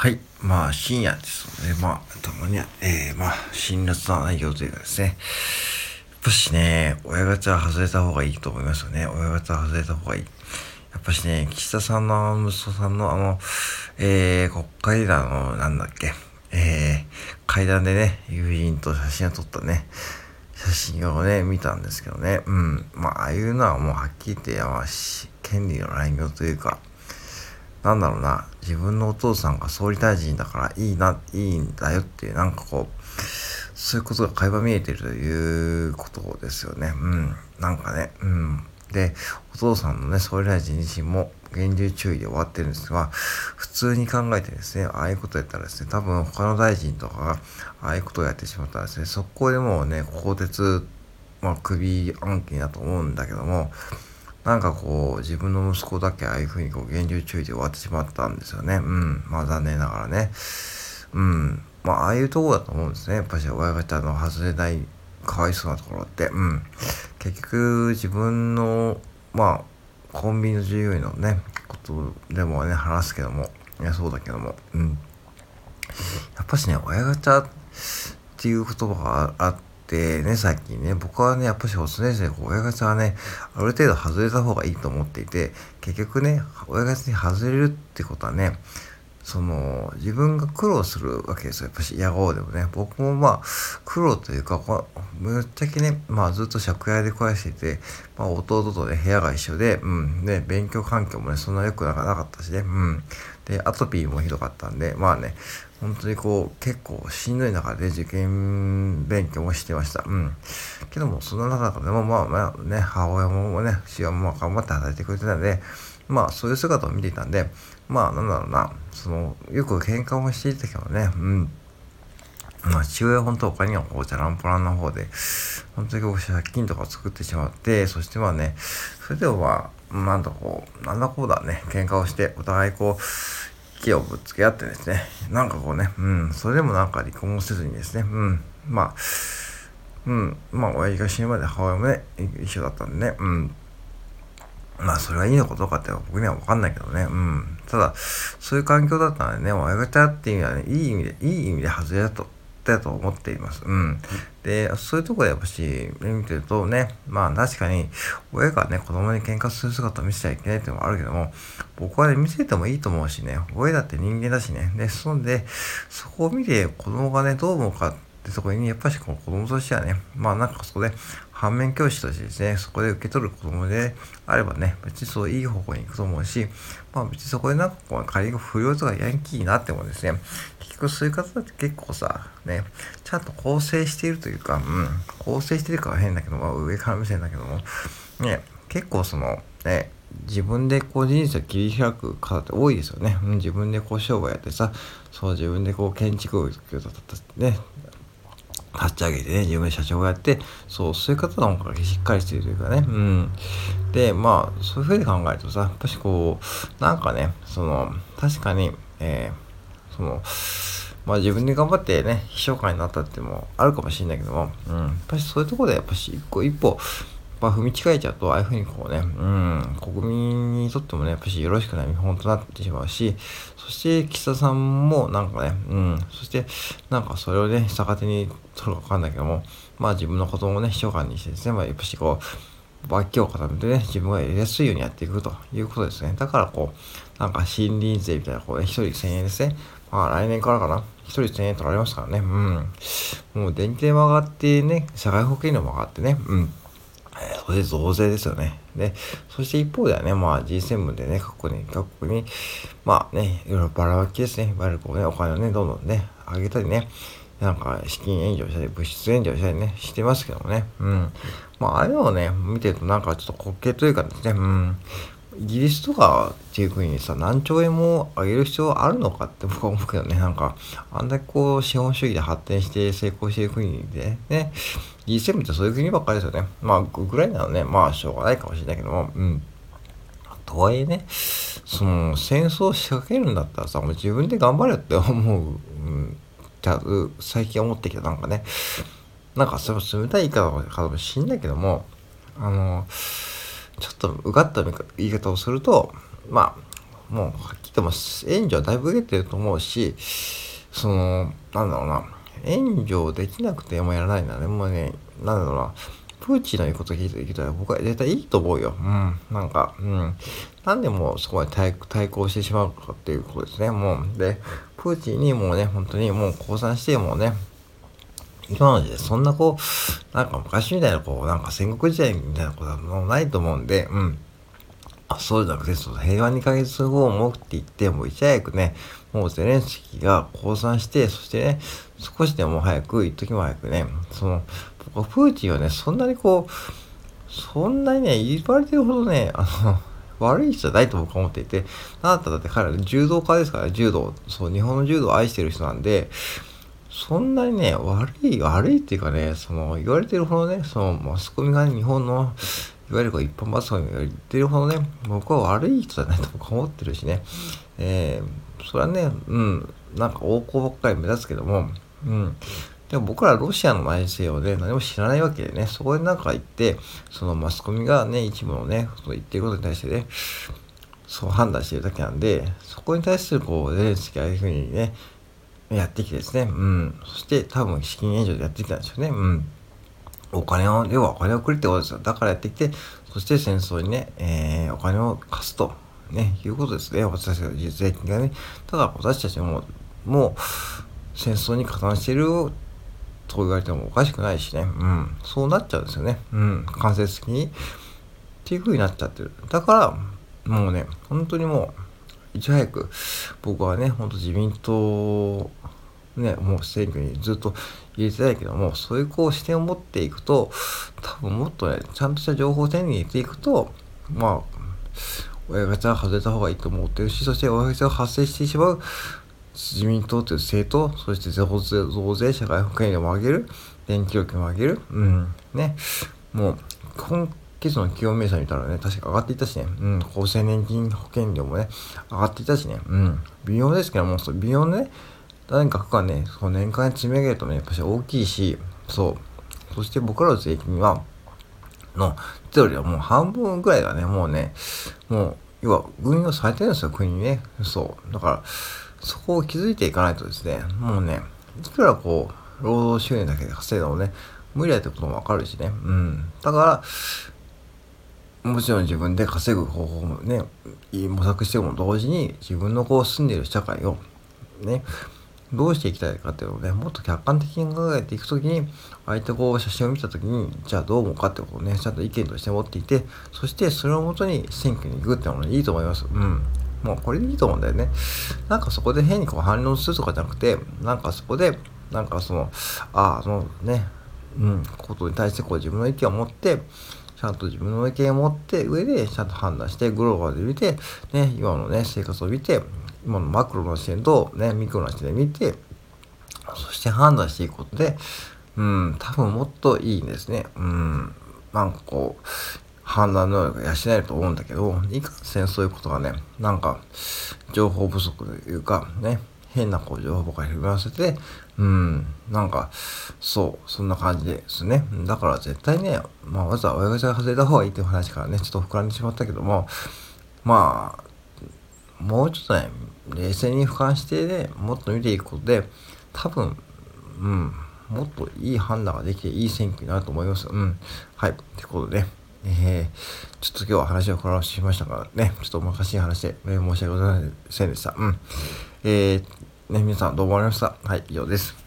はい。まあ、深夜ですので、まあ、たまには、えー、まあ、辛辣な内容というかですね。やっぱしね、親ガチャ外れた方がいいと思いますよね。親ガチャ外れた方がいい。やっぱしね、岸田さんの息子さんのあの、えー、国会談の、なんだっけ、えー、階段でね、友人と写真を撮ったね、写真をね、見たんですけどね。うん。まあ、ああいうのはもうはっきり言って、まあ、権利の乱用というか、なんだろうな、自分のお父さんが総理大臣だからいいな、いいんだよっていう、なんかこう、そういうことが垣間見えてるということですよね。うん。なんかね、うん。で、お父さんのね、総理大臣自身も厳重注意で終わってるんですが、普通に考えてですね、ああいうことやったらですね、多分他の大臣とかが、ああいうことをやってしまったらですね、速攻でもうね、鋼鉄、まあ、首案件だと思うんだけども、なんかこう、自分の息子だけああいうふうにこう、厳重注意で終わってしまったんですよね。うん。まあ残念ながらね。うん。まあ、ああいうとこだと思うんですね。やっぱし親方の外れない、かわいそうなところって。うん。結局、自分の、まあ、コンビニの従業員のね、ことでもね、話すけども、いや、そうだけども、うん。やっぱしね、親方っていう言葉があって、でね、最近ね、僕はね、やっぱし卒年生、親ガチャはね、ある程度外れた方がいいと思っていて、結局ね、親方に外れるってことはね、その、自分が苦労するわけですよ。やっぱし、野号でもね。僕もまあ、苦労というか、ぶっちゃけね、まあずっと借家で暮らしてて、まあ弟とね、部屋が一緒で、うん。で、勉強環境もね、そんな良くなかったしね、うん。で、アトピーもひどかったんで、まあね、本当にこう、結構しんどい中で受験勉強もしてました。うん。けども、その中でも、まあまあね、母親もね、父親も頑張って働いてくれてたんで、まあそういう姿を見ていたんで、まあなんだろうな、その、よく喧嘩もしていたけどね、うん。まあ父親は本当他にはこう、じゃらんぽらんの方で、本当にこう借金とかを作ってしまって、そしてまあね、それでもまあ、なんだこう、なんだこうだね、喧嘩をして、お互いこう、木をぶつけ合ってですね、なんかこうね、うん、それでもなんか離婚をせずにですね、うん、まあ、うん、まあ、親父が死ぬまで母親もね、一緒だったんでね、うん。まあ、それはいいのかどうかって僕にはわかんないけどね、うん。ただ、そういう環境だったのでね、親方っていう意味はね、いい意味で、いい意味で外れだとだと思っています。うん。で、そういうとこでやっぱし、見てるとね、まあ確かに、親がね、子供に喧嘩する姿を見せちゃいけないっていうのもあるけども、僕はね、見せてもいいと思うしね、親だって人間だしね。で、そんで、そこを見て子供がね、どう思うかってとこに、やっぱしこの子供としてはね、まあなんかそこで反面教師としてですね、そこで受け取る子供であればね、別にそういい方向に行くと思うし、まあ別にそこでなんかこう仮に不良とかヤンキーになってもですね、結局そういう方って結構さ、ね、ちゃんと構成しているというか、うん、構成しているかは変だけど、まあ上から目線だけども、ね、結構その、ね、自分でこう人生を切り開く方って多いですよね。うん、自分でこう商売やってさ、そう自分でこう建築をね、立ち上げてね、自分で社長がやって、そう、そういう方の方がしっかりしてるというかね、うん。で、まあ、そういうふうに考えるとさ、やっぱしこう、なんかね、その、確かに、えー、その、まあ自分で頑張ってね、秘書官になったってもあるかもしれないけども、うん。やっぱしそういうところで、やっぱし一個一歩、まあ、踏み違えちゃうと、ああいうふうにこうね、うん、国民にとってもね、やっぱしよろしくない見本となってしまうし、そして岸田さんもなんかね、うん、そしてなんかそれをね、逆手に取るかわかんないけども、まあ自分の子供をね、秘書官にしてですね、まあやっぱしこう、脇を固めてね、自分がやりやすいようにやっていくということですね。だからこう、なんか森林税みたいな、こうね、一人1000円ですね。まあ来年からかな。一人1000円取られますからね。うん。もう電気代も上がってね、社会保険料も上がってね。うん。こ、れ増税ですよね。で、そして一方ではね、まあ G7 でね、各国に、各国に、まあね、いろいろばらまきですね。いわゆるこうね、お金をね、どんどんね、上げたりね、なんか資金援助したり、物質援助したりね、してますけどもね。うん。まあ、ああいうのをね、見てるとなんかちょっと滑稽というかですね、うん。イギリスとかっていう国にさ、何兆円も上げる必要あるのかって僕は思うけどね、なんか、あんだけこう、資本主義で発展して成功している国でね、G7 ってそういう国ばっかりですよね。まあ、ウクライナはね、まあ、しょうがないかもしれないけども、うん。とはいえね、その、戦争を仕掛けるんだったらさ、もう自分で頑張れって思う、うん、じゃ最近思ってきた、なんかね、なんかそれ冷たい言い方かもしんないけども、あの、ちょっとうがった言い方をすると、まあ、もう、はっきり言っても、援助はだいぶ受けてると思うし、その、なんだろうな、援助できなくてもやらないんだね。もうね、なんだろうな、プーチンの言うこと聞いてきたら僕は絶対いいと思うよ。うん。なんか、うん。なんでもそこまで対対抗してしまうかっていうことですね。もう。で、プーチンにもうね、本当にもう降参してもうね、今までそんなこう、なんか昔みたいなこう、なんか戦国時代みたいなことはもうないと思うんで、うん。あそうじゃなくて、その平和にヶ月後をもって言って、もういち早くね、もうゼレンスキーが降参して、そしてね、少しでも早く、一時も早くね、その、僕はプーチンはね、そんなにこう、そんなにね、言われてるほどね、あの、悪い人じゃないと僕は思っていて、あなただって彼は柔道家ですから、柔道、そう、日本の柔道を愛してる人なんで、そんなにね、悪い、悪いっていうかね、その、言われてるほどね、その、マスコミが、日本の、いわゆるこう一般マスコミが言ってるほどね、僕は悪い人じゃなと思ってるしね、えー、それはね、うん、なんか横行ばっかり目立つけども、うん。でも僕らロシアの内政をね、何も知らないわけでね、そこでなんか言って、そのマスコミがね、一部のね、その言ってることに対してね、そう判断してるだけなんで、そこに対するこう、ゼレンスキーああいうふうにね、やってきてですね、うん。そして多分資金援助でやってきたんですよね、うん。お金を、要はお金をくれってことですよ。だからやってきて、そして戦争にね、えー、お金を貸すと、ね、いうことですね。私たちの税金がね。ただ私たちも、もう、戦争に加担してると言われてもおかしくないしね。うん。そうなっちゃうんですよね。うん。間接的に。っていう風になっちゃってる。だから、もうね、本当にもう、いち早く、僕はね、ほんと自民党、ね、もう選挙にずっと入れてないけども、そういうこう視点を持っていくと、多分もっとね、ちゃんとした情報を手に入れていくと、まあ、親ガチャ外れた方がいいと思ってるし、そして親ガチャが発生してしまう自民党という政党、そして増税、社会保険料も上げる、電気料金も上げる、うん、ね、もう、今月の企業名称見たらね、確か上がっていたしね、うん、厚生年金保険料もね、上がっていたしね、うん、微妙ですけども、そう微妙ね、何かかね、その年間に積み上げるとね、やっぱし大きいし、そう、そして僕らの税金は、の、つよりはもう半分ぐらいがね、もうね、もう、要は運用されてるんですよ、国にね。そう。だから、そこを気づいていかないとですね、もうね、いくらこう、労働収入だけで稼いだもね、無理だってこともわかるしね。うん。だから、もちろん自分で稼ぐ方法もね、模索しても同時に自分のこう住んでいる社会をね、どうしていきたいかっていうのをね、もっと客観的に考えていくときに、相手こう写真を見たときに、じゃあどう思うかってことをね、ちゃんと意見として持っていて、そしてそれをもとに選挙に行くっていうのがいいと思います。うん。もうこれでいいと思うんだよね。なんかそこで変にこう反論するとかじゃなくて、なんかそこで、なんかその、ああ、そのね、うん、ことに対してこう自分の意見を持って、ちゃんと自分の意見を持って上でちゃんと判断してグローバルで見て、ね、今のね、生活を見て、今のマクロの視点とね、ミクロの視点で見て、そして判断していくことで、うん、多分もっといいんですね。うん、なんかこう、判断能力が養えると思うんだけど、いかんせんそういうことがね、なんか、情報不足というか、ね、変なこう情報ばかり振り回せて、うん、なんか、そう、そんな感じですね。だから絶対ね、まあ、まずは親ガチャが外れた方がいいっていう話からね、ちょっと膨らんでしまったけども、まあ、もうちょっとね、冷静に俯瞰してね、もっと見ていくことで、多分、うん、もっといい判断ができていい選挙になると思います。うん。はい。ってことで、ね、えー、ちょっと今日は話をこらしましたからね、ちょっとおまかしい話で、えー、申し訳ございませんでした。うん。えー、ね、皆さんどうもありがとうございました。はい、以上です。